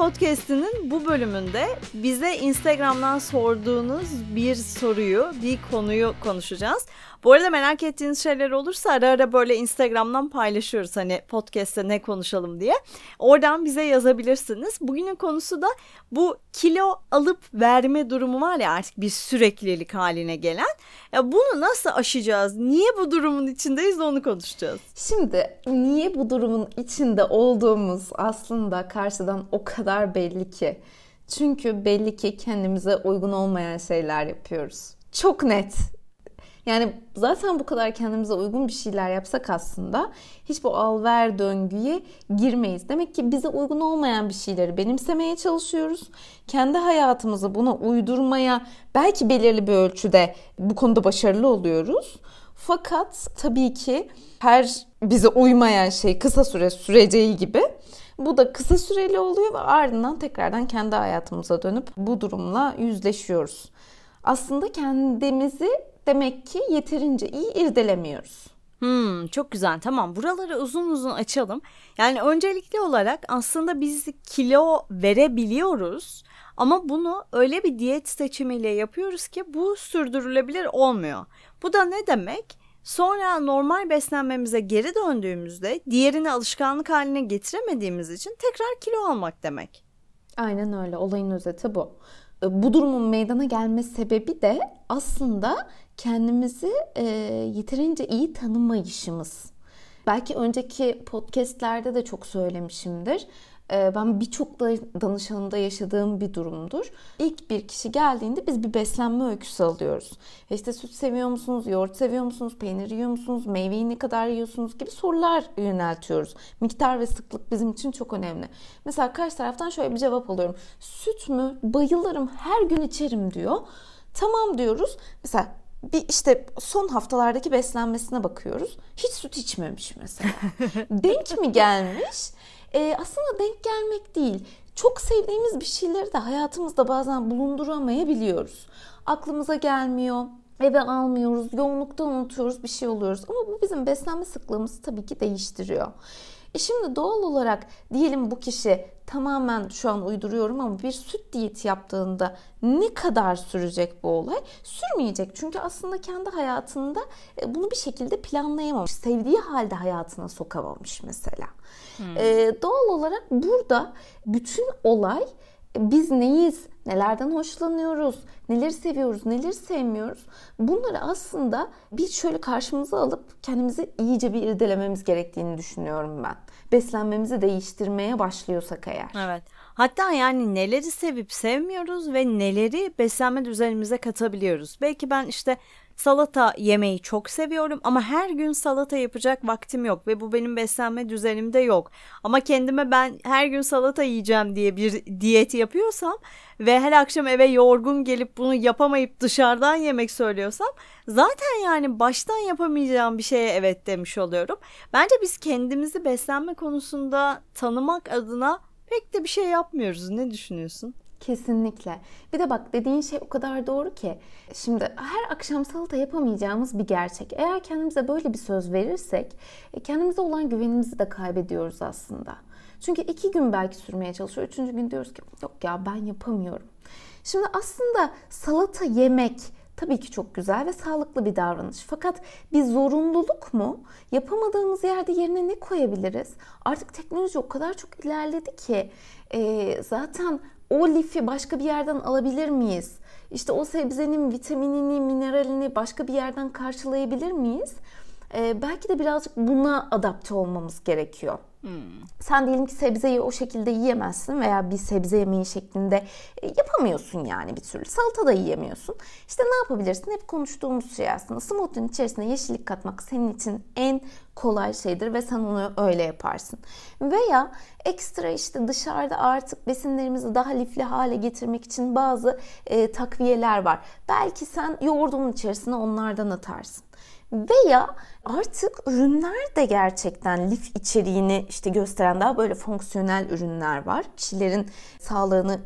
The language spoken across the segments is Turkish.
Podcast'inin bu bölümünde bize Instagram'dan sorduğunuz bir soruyu, bir konuyu konuşacağız. Bu arada merak ettiğiniz şeyler olursa ara ara böyle Instagram'dan paylaşıyoruz hani podcast'te ne konuşalım diye. Oradan bize yazabilirsiniz. Bugünün konusu da bu kilo alıp verme durumu var ya artık bir süreklilik haline gelen. Ya bunu nasıl aşacağız? Niye bu durumun içindeyiz onu konuşacağız. Şimdi niye bu durumun içinde olduğumuz aslında karşıdan o kadar belli ki. Çünkü belli ki kendimize uygun olmayan şeyler yapıyoruz. Çok net. Yani zaten bu kadar kendimize uygun bir şeyler yapsak aslında hiç bu al ver döngüye girmeyiz. Demek ki bize uygun olmayan bir şeyleri benimsemeye çalışıyoruz. Kendi hayatımızı buna uydurmaya belki belirli bir ölçüde bu konuda başarılı oluyoruz. Fakat tabii ki her bize uymayan şey kısa süre süreceği gibi bu da kısa süreli oluyor ve ardından tekrardan kendi hayatımıza dönüp bu durumla yüzleşiyoruz. Aslında kendimizi demek ki yeterince iyi irdelemiyoruz. Hmm, çok güzel. Tamam. Buraları uzun uzun açalım. Yani öncelikli olarak aslında biz kilo verebiliyoruz. Ama bunu öyle bir diyet seçimiyle yapıyoruz ki bu sürdürülebilir olmuyor. Bu da ne demek? Sonra normal beslenmemize geri döndüğümüzde diğerini alışkanlık haline getiremediğimiz için tekrar kilo almak demek. Aynen öyle. Olayın özeti bu. E, bu durumun meydana gelme sebebi de aslında kendimizi e, yeterince iyi tanımayışımız. Belki önceki podcastlerde de çok söylemişimdir. E, ben birçok danışanımda yaşadığım bir durumdur. İlk bir kişi geldiğinde biz bir beslenme öyküsü alıyoruz. İşte süt seviyor musunuz, yoğurt seviyor musunuz, peynir yiyor musunuz, meyveyi ne kadar yiyorsunuz gibi sorular yöneltiyoruz. Miktar ve sıklık bizim için çok önemli. Mesela karşı taraftan şöyle bir cevap alıyorum. Süt mü? Bayılırım, her gün içerim diyor. Tamam diyoruz. Mesela bir işte son haftalardaki beslenmesine bakıyoruz. Hiç süt içmemiş mesela. Denk mi gelmiş? Ee, aslında denk gelmek değil. Çok sevdiğimiz bir şeyleri de hayatımızda bazen bulunduramayabiliyoruz. Aklımıza gelmiyor, eve almıyoruz, yoğunlukta unutuyoruz, bir şey oluyoruz. Ama bu bizim beslenme sıklığımızı tabii ki değiştiriyor. E şimdi doğal olarak diyelim bu kişi tamamen şu an uyduruyorum ama bir süt diyeti yaptığında ne kadar sürecek bu olay? Sürmeyecek. Çünkü aslında kendi hayatında e, bunu bir şekilde planlayamamış. Sevdiği halde hayatına sokamamış mesela. Hmm. Ee, doğal olarak burada bütün olay biz neyiz, nelerden hoşlanıyoruz, neleri seviyoruz, neleri sevmiyoruz. Bunları aslında bir şöyle karşımıza alıp kendimizi iyice bir irdelememiz gerektiğini düşünüyorum ben. Beslenmemizi değiştirmeye başlıyorsak eğer. Evet. Hatta yani neleri sevip sevmiyoruz ve neleri beslenme düzenimize katabiliyoruz. Belki ben işte Salata yemeyi çok seviyorum ama her gün salata yapacak vaktim yok ve bu benim beslenme düzenimde yok. Ama kendime ben her gün salata yiyeceğim diye bir diyet yapıyorsam ve her akşam eve yorgun gelip bunu yapamayıp dışarıdan yemek söylüyorsam zaten yani baştan yapamayacağım bir şeye evet demiş oluyorum. Bence biz kendimizi beslenme konusunda tanımak adına pek de bir şey yapmıyoruz. Ne düşünüyorsun? Kesinlikle. Bir de bak dediğin şey o kadar doğru ki. Şimdi her akşam salata yapamayacağımız bir gerçek. Eğer kendimize böyle bir söz verirsek e, kendimize olan güvenimizi de kaybediyoruz aslında. Çünkü iki gün belki sürmeye çalışıyor. Üçüncü gün diyoruz ki yok ya ben yapamıyorum. Şimdi aslında salata yemek tabii ki çok güzel ve sağlıklı bir davranış. Fakat bir zorunluluk mu? Yapamadığımız yerde yerine ne koyabiliriz? Artık teknoloji o kadar çok ilerledi ki e, zaten o lifi başka bir yerden alabilir miyiz? İşte o sebzenin vitaminini, mineralini başka bir yerden karşılayabilir miyiz? Ee, belki de birazcık buna adapte olmamız gerekiyor. Hmm. Sen diyelim ki sebzeyi o şekilde yiyemezsin veya bir sebze yemeği şeklinde e, yapamıyorsun yani bir türlü. Salata da yiyemiyorsun. İşte ne yapabilirsin? Hep konuştuğumuz şey aslında. Smoothie'nin içerisine yeşillik katmak senin için en kolay şeydir ve sen onu öyle yaparsın. Veya ekstra işte dışarıda artık besinlerimizi daha lifli hale getirmek için bazı e, takviyeler var. Belki sen yoğurdun içerisine onlardan atarsın. Veya artık ürünler de gerçekten lif içeriğini işte gösteren daha böyle fonksiyonel ürünler var. Kişilerin sağlığını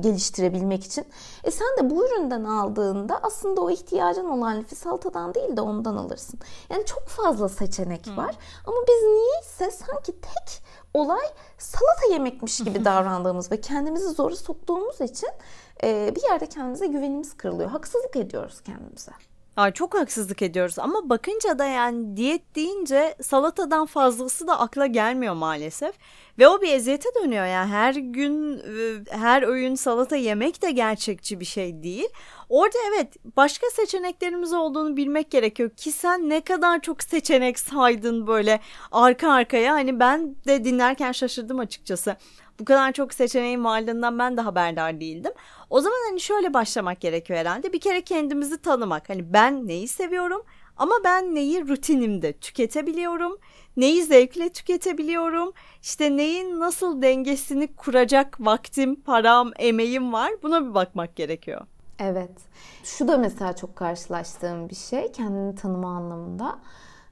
geliştirebilmek için. E sen de bu üründen aldığında aslında o ihtiyacın olan lifi salatadan değil de ondan alırsın. Yani çok fazla seçenek hmm. var. Ama biz niyeyse sanki tek olay salata yemekmiş gibi davrandığımız ve kendimizi zora soktuğumuz için e, bir yerde kendimize güvenimiz kırılıyor. Haksızlık ediyoruz kendimize. Ay çok haksızlık ediyoruz ama bakınca da yani diyet deyince salatadan fazlası da akla gelmiyor maalesef. Ve o bir eziyete dönüyor yani her gün e, her öğün salata yemek de gerçekçi bir şey değil. Orada evet başka seçeneklerimiz olduğunu bilmek gerekiyor ki sen ne kadar çok seçenek saydın böyle arka arkaya hani ben de dinlerken şaşırdım açıkçası. Bu kadar çok seçeneğin varlığından ben de haberdar değildim. O zaman hani şöyle başlamak gerekiyor herhalde. Bir kere kendimizi tanımak. Hani ben neyi seviyorum ama ben neyi rutinimde tüketebiliyorum. Neyi zevkle tüketebiliyorum. İşte neyin nasıl dengesini kuracak vaktim, param, emeğim var. Buna bir bakmak gerekiyor. Evet. Şu da mesela çok karşılaştığım bir şey kendini tanıma anlamında.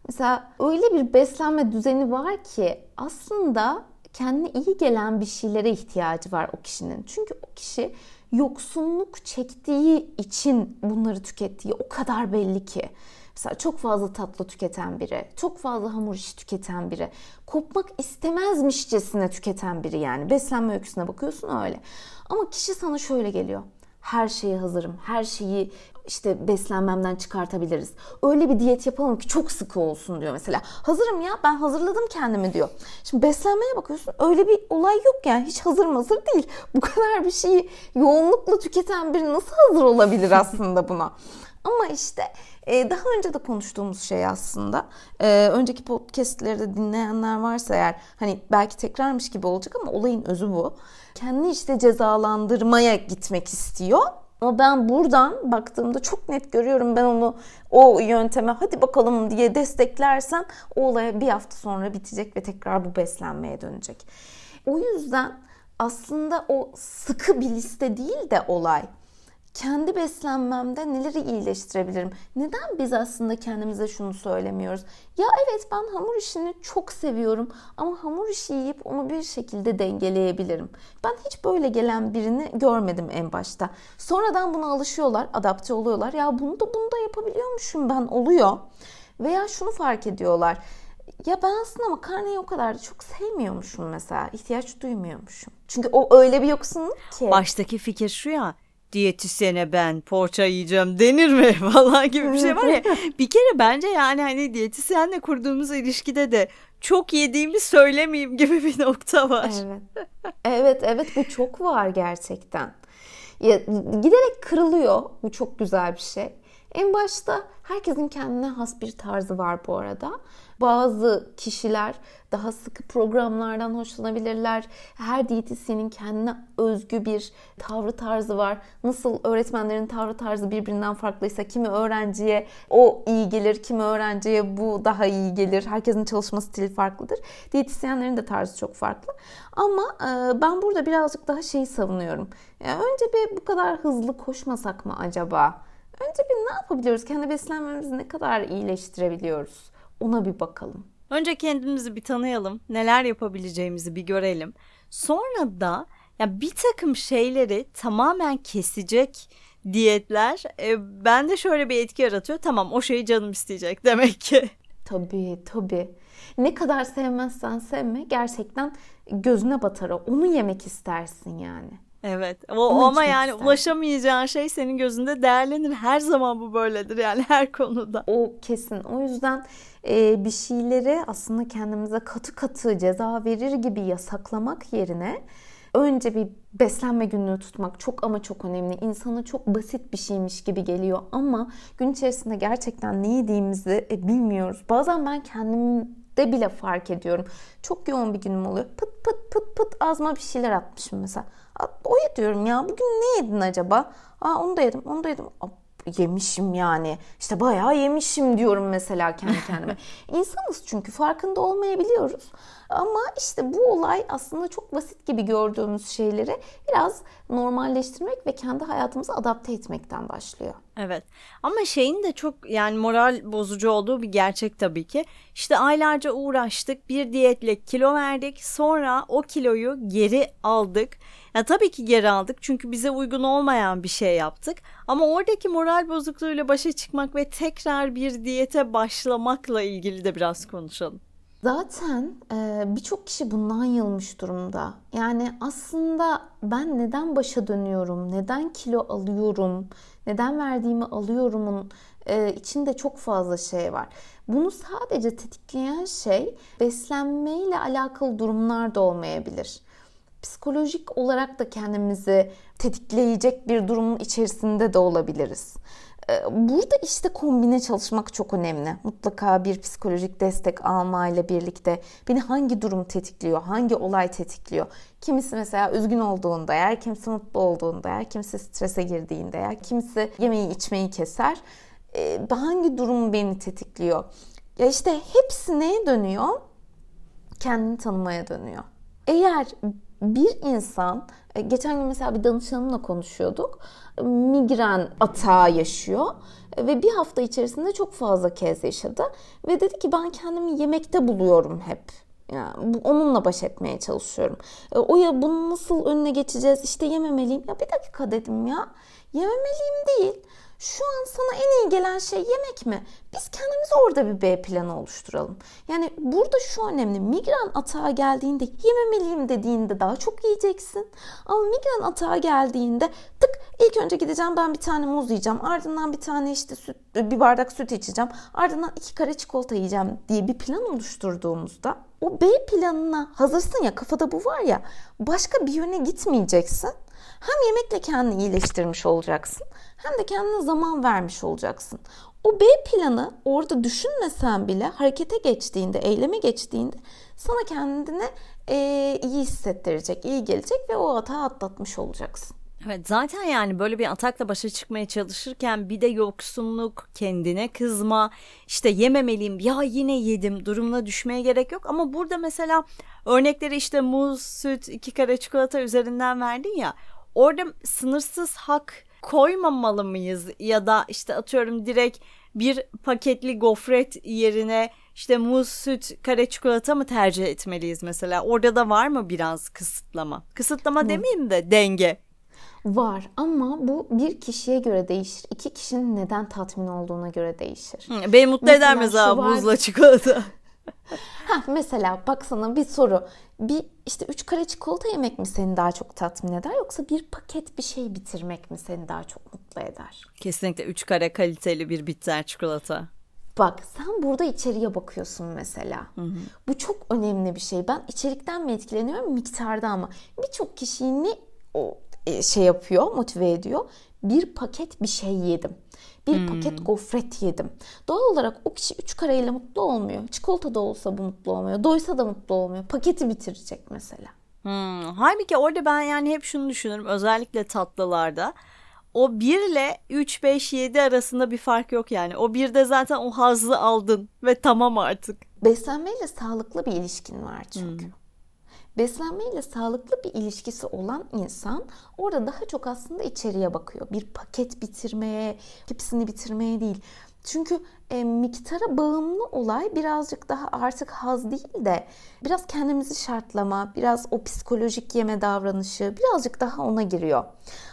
Mesela öyle bir beslenme düzeni var ki aslında kendine iyi gelen bir şeylere ihtiyacı var o kişinin. Çünkü o kişi yoksunluk çektiği için bunları tükettiği o kadar belli ki. Mesela çok fazla tatlı tüketen biri, çok fazla hamur işi tüketen biri, kopmak istemezmişçesine tüketen biri yani. Beslenme öyküsüne bakıyorsun öyle. Ama kişi sana şöyle geliyor. Her şeye hazırım, her şeyi işte beslenmemden çıkartabiliriz. Öyle bir diyet yapalım ki çok sıkı olsun diyor mesela. Hazırım ya ben hazırladım kendimi diyor. Şimdi beslenmeye bakıyorsun öyle bir olay yok yani hiç hazır hazır değil. Bu kadar bir şeyi yoğunlukla tüketen biri nasıl hazır olabilir aslında buna? Ama işte e, daha önce de konuştuğumuz şey aslında. E, önceki podcastleri dinleyenler varsa eğer hani belki tekrarmış gibi olacak ama olayın özü bu. Kendini işte cezalandırmaya gitmek istiyor. Ama ben buradan baktığımda çok net görüyorum ben onu o yönteme hadi bakalım diye desteklersem o olay bir hafta sonra bitecek ve tekrar bu beslenmeye dönecek. O yüzden aslında o sıkı bir liste değil de olay kendi beslenmemde neleri iyileştirebilirim? Neden biz aslında kendimize şunu söylemiyoruz? Ya evet ben hamur işini çok seviyorum ama hamur işi yiyip onu bir şekilde dengeleyebilirim. Ben hiç böyle gelen birini görmedim en başta. Sonradan buna alışıyorlar, adapte oluyorlar. Ya bunu da bunu da yapabiliyormuşum ben oluyor. Veya şunu fark ediyorlar. Ya ben aslında makarnayı o kadar da çok sevmiyormuşum mesela. ihtiyaç duymuyormuşum. Çünkü o öyle bir yoksunluk ki. Baştaki fikir şu ya diyetisyene ben poğaça yiyeceğim denir mi falan gibi bir şey var ya. bir kere bence yani hani diyetisyenle kurduğumuz ilişkide de çok yediğimi söylemeyeyim gibi bir nokta var. Evet. Evet evet bu çok var gerçekten. Ya, giderek kırılıyor. Bu çok güzel bir şey. En başta herkesin kendine has bir tarzı var bu arada. Bazı kişiler daha sıkı programlardan hoşlanabilirler. Her diyetisyenin kendine özgü bir tavrı tarzı var. Nasıl öğretmenlerin tavrı tarzı birbirinden farklıysa kimi öğrenciye o iyi gelir, kimi öğrenciye bu daha iyi gelir. Herkesin çalışma stili farklıdır. Diyetisyenlerin de tarzı çok farklı. Ama e, ben burada birazcık daha şeyi savunuyorum. Yani önce bir bu kadar hızlı koşmasak mı acaba? Önce bir ne yapabiliyoruz? Kendi beslenmemizi ne kadar iyileştirebiliyoruz? Ona bir bakalım. Önce kendimizi bir tanıyalım. Neler yapabileceğimizi bir görelim. Sonra da ya bir takım şeyleri tamamen kesecek diyetler e, bende şöyle bir etki yaratıyor. Tamam o şeyi canım isteyecek demek ki. Tabii tabii. Ne kadar sevmezsen sevme gerçekten gözüne batar o. Onu yemek istersin yani. Evet. O, ama yani istersin. ulaşamayacağın şey senin gözünde değerlenir. Her zaman bu böyledir yani her konuda. O kesin. O yüzden e, bir şeyleri aslında kendimize katı katı ceza verir gibi yasaklamak yerine önce bir beslenme günlüğü tutmak çok ama çok önemli. İnsana çok basit bir şeymiş gibi geliyor ama gün içerisinde gerçekten ne yediğimizi e, bilmiyoruz. Bazen ben kendimde bile fark ediyorum. Çok yoğun bir günüm oluyor. Pıt pıt pıt pıt azma bir şeyler atmışım mesela. O diyorum ya bugün ne yedin acaba? Aa onu da yedim, onu da yedim. Aa, yemişim yani. İşte bayağı yemişim diyorum mesela kendi kendime. İnsanız çünkü farkında olmayabiliyoruz. Ama işte bu olay aslında çok basit gibi gördüğümüz şeyleri biraz normalleştirmek ve kendi hayatımıza adapte etmekten başlıyor. Evet ama şeyin de çok yani moral bozucu olduğu bir gerçek tabii ki. İşte aylarca uğraştık bir diyetle kilo verdik sonra o kiloyu geri aldık. Ya tabii ki geri aldık çünkü bize uygun olmayan bir şey yaptık. Ama oradaki moral bozukluğuyla başa çıkmak ve tekrar bir diyete başlamakla ilgili de biraz konuşalım. Zaten e, birçok kişi bundan yılmış durumda. Yani aslında ben neden başa dönüyorum, neden kilo alıyorum, neden verdiğimi alıyorumun e, içinde çok fazla şey var. Bunu sadece tetikleyen şey beslenmeyle alakalı durumlar da olmayabilir. Psikolojik olarak da kendimizi tetikleyecek bir durumun içerisinde de olabiliriz. Ee, burada işte kombine çalışmak çok önemli. Mutlaka bir psikolojik destek almayla birlikte beni hangi durum tetikliyor, hangi olay tetikliyor? Kimisi mesela üzgün olduğunda yer, kimisi mutlu olduğunda yer, kimisi strese girdiğinde yer, kimisi yemeği içmeyi keser. Ee, hangi durum beni tetikliyor? Ya işte hepsi neye dönüyor? Kendini tanımaya dönüyor. Eğer bir insan e, geçen gün mesela bir danışanımla konuşuyorduk. Migren atağı yaşıyor ve bir hafta içerisinde çok fazla kez yaşadı ve dedi ki ben kendimi yemekte buluyorum hep. Yani onunla baş etmeye çalışıyorum. E, o ya bunu nasıl önüne geçeceğiz? İşte yememeliyim. Ya bir dakika dedim ya. Yememeliyim değil. Şu an sana en iyi gelen şey yemek mi? Biz kendimiz orada bir B planı oluşturalım. Yani burada şu önemli. Migren atağa geldiğinde yememeliyim dediğinde daha çok yiyeceksin. Ama migren atağa geldiğinde tık ilk önce gideceğim ben bir tane muz yiyeceğim. Ardından bir tane işte süt, bir bardak süt içeceğim. Ardından iki kare çikolata yiyeceğim diye bir plan oluşturduğumuzda o B planına hazırsın ya kafada bu var ya başka bir yöne gitmeyeceksin. Hem yemekle kendini iyileştirmiş olacaksın hem de kendine zaman vermiş olacaksın. O B planı orada düşünmesen bile harekete geçtiğinde, eyleme geçtiğinde sana kendini e, iyi hissettirecek, iyi gelecek ve o hata atlatmış olacaksın. Evet zaten yani böyle bir atakla başa çıkmaya çalışırken bir de yoksunluk, kendine kızma, işte yememeliyim ya yine yedim durumuna düşmeye gerek yok. Ama burada mesela örnekleri işte muz, süt, iki kare çikolata üzerinden verdin ya orada sınırsız hak koymamalı mıyız ya da işte atıyorum direkt bir paketli gofret yerine işte muz, süt, kare çikolata mı tercih etmeliyiz mesela? Orada da var mı biraz kısıtlama? Kısıtlama Hı. demeyeyim de denge. Var ama bu bir kişiye göre değişir. İki kişinin neden tatmin olduğuna göre değişir. Hı, beni mutlu mesela eder mesela var... buzla çikolata. Ha, mesela bak sana bir soru. Bir işte üç kare çikolata yemek mi seni daha çok tatmin eder yoksa bir paket bir şey bitirmek mi seni daha çok mutlu eder? Kesinlikle üç kare kaliteli bir bitter çikolata. Bak sen burada içeriye bakıyorsun mesela. Hı hı. Bu çok önemli bir şey. Ben içerikten mi etkileniyorum miktarda ama birçok kişiyi ne o e, şey yapıyor, motive ediyor. Bir paket bir şey yedim. Bir hmm. paket gofret yedim. Doğal olarak o kişi üç kareyle mutlu olmuyor. Çikolata da olsa bu mutlu olmuyor. Doysa da mutlu olmuyor. Paketi bitirecek mesela. Hmm. Halbuki orada ben yani hep şunu düşünürüm. Özellikle tatlılarda. O 1 ile 3, 5, 7 arasında bir fark yok yani. O 1'de zaten o hazzı aldın ve tamam artık. Beslenmeyle sağlıklı bir ilişkin var çünkü. Hmm beslenmeyle sağlıklı bir ilişkisi olan insan orada daha çok aslında içeriye bakıyor. Bir paket bitirmeye, hepsini bitirmeye değil. Çünkü e, miktara bağımlı olay birazcık daha artık haz değil de biraz kendimizi şartlama, biraz o psikolojik yeme davranışı birazcık daha ona giriyor.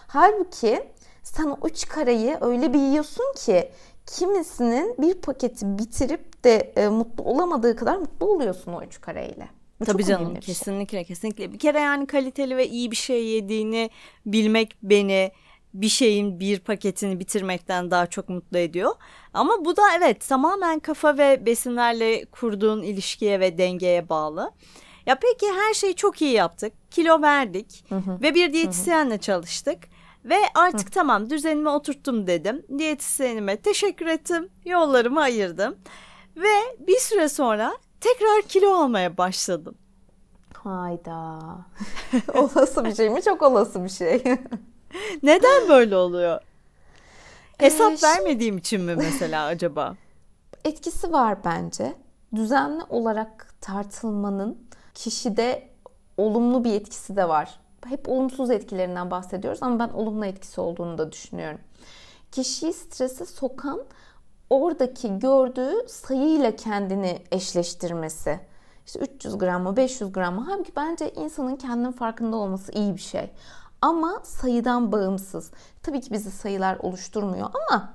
Halbuki sen o üç karayı öyle bir yiyorsun ki kimisinin bir paketi bitirip de e, mutlu olamadığı kadar mutlu oluyorsun o üç kareyle. Bu Tabii canım kesinlikle şey. kesinlikle. Bir kere yani kaliteli ve iyi bir şey yediğini bilmek beni bir şeyin bir paketini bitirmekten daha çok mutlu ediyor. Ama bu da evet tamamen kafa ve besinlerle kurduğun ilişkiye ve dengeye bağlı. Ya peki her şeyi çok iyi yaptık. Kilo verdik hı hı. ve bir diyetisyenle hı hı. çalıştık. Ve artık hı. tamam düzenimi oturttum dedim. Diyetisyenime teşekkür ettim. Yollarımı ayırdım. Ve bir süre sonra tekrar kilo almaya başladım. Hayda. olası bir şey mi? Çok olası bir şey. Neden böyle oluyor? Hesap ee, vermediğim için mi mesela acaba? Etkisi var bence. Düzenli olarak tartılmanın kişide olumlu bir etkisi de var. Hep olumsuz etkilerinden bahsediyoruz ama ben olumlu etkisi olduğunu da düşünüyorum. kişiyi strese sokan oradaki gördüğü sayıyla kendini eşleştirmesi. İşte 300 gram mı 500 gram mı? Halbuki bence insanın kendinin farkında olması iyi bir şey. Ama sayıdan bağımsız. Tabii ki bizi sayılar oluşturmuyor ama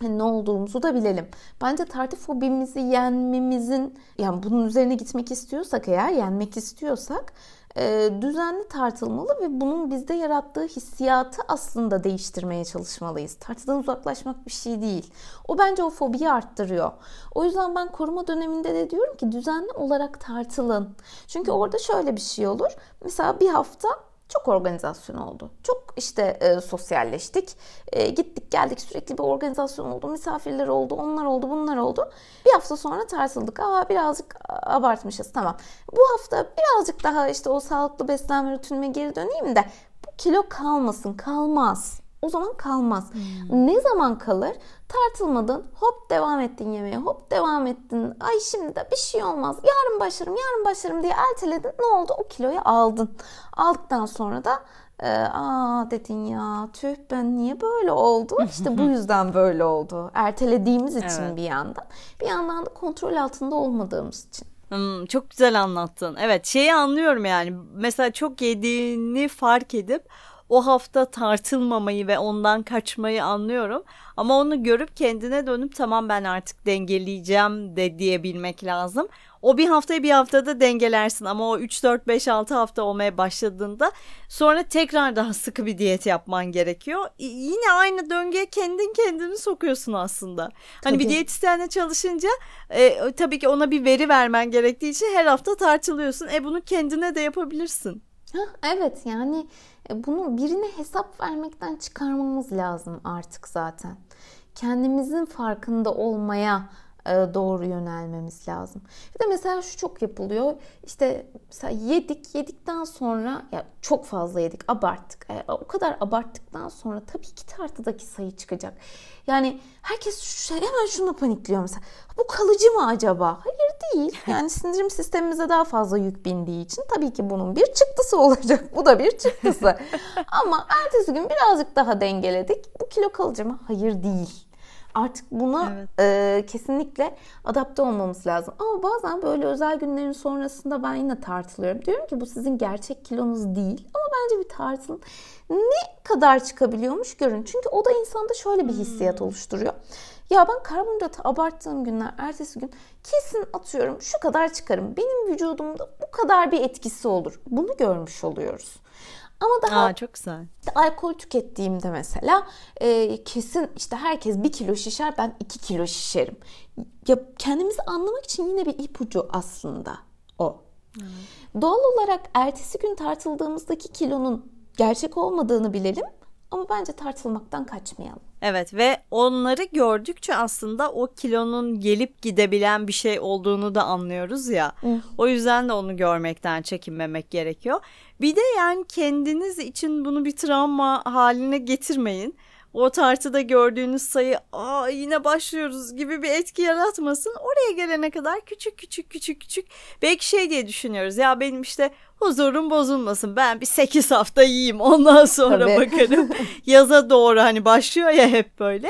hani ne olduğumuzu da bilelim. Bence tartı fobimizi yenmemizin yani bunun üzerine gitmek istiyorsak eğer yenmek istiyorsak e, düzenli tartılmalı ve bunun bizde yarattığı hissiyatı aslında değiştirmeye çalışmalıyız. Tartıdan uzaklaşmak bir şey değil. O bence o fobiyi arttırıyor. O yüzden ben koruma döneminde de diyorum ki düzenli olarak tartılın. Çünkü orada şöyle bir şey olur. Mesela bir hafta çok organizasyon oldu. Çok işte e, sosyalleştik. E, gittik geldik sürekli bir organizasyon oldu. Misafirler oldu, onlar oldu, bunlar oldu. Bir hafta sonra tartıldık. Aa birazcık abartmışız tamam. Bu hafta birazcık daha işte o sağlıklı beslenme rutinime geri döneyim de bu kilo kalmasın, kalmaz. O zaman kalmaz. Hmm. Ne zaman kalır? Tartılmadın, hop devam ettin yemeğe, hop devam ettin. Ay şimdi de bir şey olmaz. Yarın başlarım, yarın başlarım diye erteledin. Ne oldu? O kiloyu aldın. Aldıktan sonra da e, aa dedin ya tüh ben niye böyle oldu? İşte bu yüzden böyle oldu. Ertelediğimiz için evet. bir yandan. Bir yandan da kontrol altında olmadığımız için. Hmm, çok güzel anlattın. Evet şeyi anlıyorum yani. Mesela çok yediğini fark edip o hafta tartılmamayı ve ondan kaçmayı anlıyorum. Ama onu görüp kendine dönüp tamam ben artık dengeleyeceğim de diyebilmek lazım. O bir haftayı bir haftada dengelersin ama o 3, 4, 5, 6 hafta olmaya başladığında sonra tekrar daha sıkı bir diyet yapman gerekiyor. yine aynı döngüye kendin kendini sokuyorsun aslında. Tabii. Hani bir diyetisyenle çalışınca e, tabii ki ona bir veri vermen gerektiği için her hafta tartılıyorsun. E bunu kendine de yapabilirsin. Evet yani e, bunu birine hesap vermekten çıkarmamız lazım artık zaten. Kendimizin farkında olmaya doğru yönelmemiz lazım. Bir de mesela şu çok yapılıyor. İşte mesela yedik, yedikten sonra ya çok fazla yedik, abarttık. E, o kadar abarttıktan sonra tabii ki tartıdaki sayı çıkacak. Yani herkes şu, hemen şunu panikliyor mesela. Bu kalıcı mı acaba? Hayır değil. Yani sindirim sistemimize daha fazla yük bindiği için tabii ki bunun bir çıktısı olacak. Bu da bir çıktısı. Ama ertesi gün birazcık daha dengeledik. Bu kilo kalıcı mı? Hayır değil. Artık buna evet. e, kesinlikle adapte olmamız lazım. Ama bazen böyle özel günlerin sonrasında ben yine tartılıyorum. Diyorum ki bu sizin gerçek kilonuz değil. Ama bence bir tartılın. Ne kadar çıkabiliyormuş görün. Çünkü o da insanda şöyle bir hissiyat hmm. oluşturuyor. Ya ben karbonhidratı abarttığım günler ertesi gün kesin atıyorum şu kadar çıkarım. Benim vücudumda bu kadar bir etkisi olur. Bunu görmüş oluyoruz. Ama daha Aa, çok güzel. Işte alkol tükettiğimde mesela e, kesin işte herkes bir kilo şişer ben iki kilo şişerim. Ya kendimizi anlamak için yine bir ipucu aslında o. Hmm. Doğal olarak ertesi gün tartıldığımızdaki kilonun gerçek olmadığını bilelim ama bence tartılmaktan kaçmayalım. Evet ve onları gördükçe aslında o kilonun gelip gidebilen bir şey olduğunu da anlıyoruz ya. O yüzden de onu görmekten çekinmemek gerekiyor. Bir de yani kendiniz için bunu bir travma haline getirmeyin o tartıda gördüğünüz sayı aa yine başlıyoruz gibi bir etki yaratmasın. Oraya gelene kadar küçük küçük küçük küçük belki şey diye düşünüyoruz ya benim işte huzurum bozulmasın ben bir 8 hafta yiyeyim ondan sonra Tabii. bakarım. Yaza doğru hani başlıyor ya hep böyle.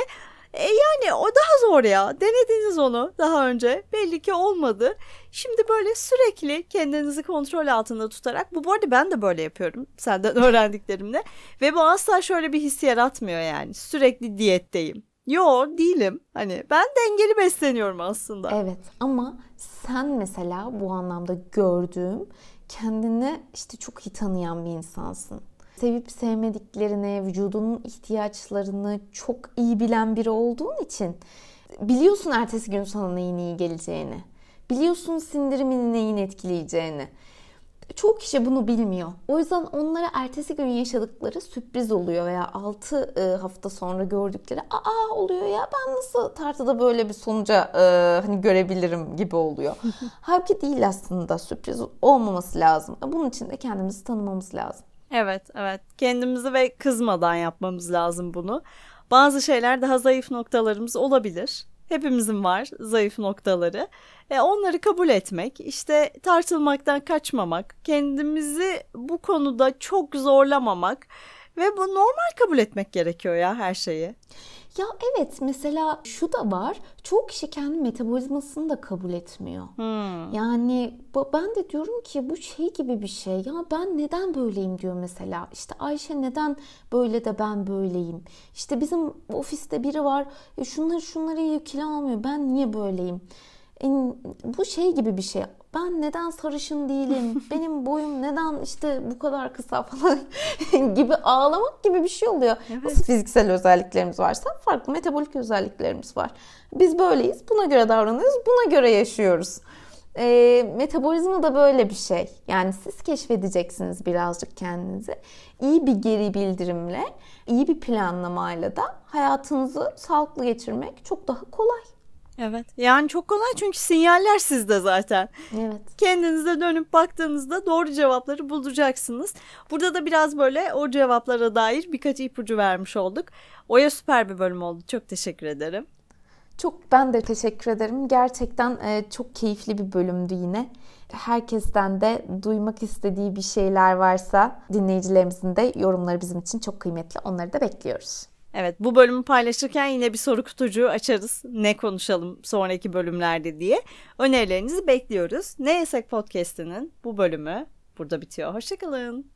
E yani o daha zor ya. Denediniz onu daha önce. Belli ki olmadı. Şimdi böyle sürekli kendinizi kontrol altında tutarak bu bu arada ben de böyle yapıyorum senden öğrendiklerimle ve bu asla şöyle bir his yaratmıyor yani. Sürekli diyetteyim. Yo değilim. Hani ben dengeli besleniyorum aslında. Evet ama sen mesela bu anlamda gördüğüm kendini işte çok iyi tanıyan bir insansın sevip sevmediklerini, vücudunun ihtiyaçlarını çok iyi bilen biri olduğun için biliyorsun ertesi gün sana neyin iyi geleceğini. Biliyorsun sindirimini neyin etkileyeceğini. Çoğu kişi bunu bilmiyor. O yüzden onlara ertesi gün yaşadıkları sürpriz oluyor veya 6 e, hafta sonra gördükleri aa oluyor ya ben nasıl tartıda böyle bir sonuca e, hani görebilirim gibi oluyor. Halbuki değil aslında sürpriz olmaması lazım. Bunun için de kendimizi tanımamız lazım. Evet, evet. Kendimizi ve kızmadan yapmamız lazım bunu. Bazı şeyler daha zayıf noktalarımız olabilir. Hepimizin var zayıf noktaları. E, onları kabul etmek, işte tartılmaktan kaçmamak, kendimizi bu konuda çok zorlamamak ve bu normal kabul etmek gerekiyor ya her şeyi. Ya evet mesela şu da var. Çoğu kişi kendi metabolizmasını da kabul etmiyor. Yani bu- ben de diyorum ki bu şey gibi bir şey. Ya ben neden böyleyim diyor mesela. İşte Ayşe neden böyle de ben böyleyim. İşte bizim ofiste biri var. "E, şunları şunları yiyor kilo almıyor. Ben niye böyleyim? E, bu şey gibi bir şey. Ben neden sarışın değilim? Benim boyum neden işte bu kadar kısa falan gibi ağlamak gibi bir şey oluyor. Nasıl fiziksel özelliklerimiz varsa farklı metabolik özelliklerimiz var. Biz böyleyiz. Buna göre davranıyoruz. Buna göre yaşıyoruz. E, metabolizma da böyle bir şey. Yani siz keşfedeceksiniz birazcık kendinizi. İyi bir geri bildirimle, iyi bir planlamayla da hayatınızı sağlıklı geçirmek çok daha kolay. Evet. Yani çok kolay çünkü sinyaller sizde zaten. Evet. Kendinize dönüp baktığınızda doğru cevapları bulacaksınız. Burada da biraz böyle o cevaplara dair birkaç ipucu vermiş olduk. Oya süper bir bölüm oldu. Çok teşekkür ederim. Çok ben de teşekkür ederim. Gerçekten e, çok keyifli bir bölümdü yine. Herkesten de duymak istediği bir şeyler varsa dinleyicilerimizin de yorumları bizim için çok kıymetli. Onları da bekliyoruz. Evet bu bölümü paylaşırken yine bir soru kutucuğu açarız. Ne konuşalım sonraki bölümlerde diye. Önerilerinizi bekliyoruz. Ne Yesek Podcast'inin bu bölümü burada bitiyor. Hoşçakalın.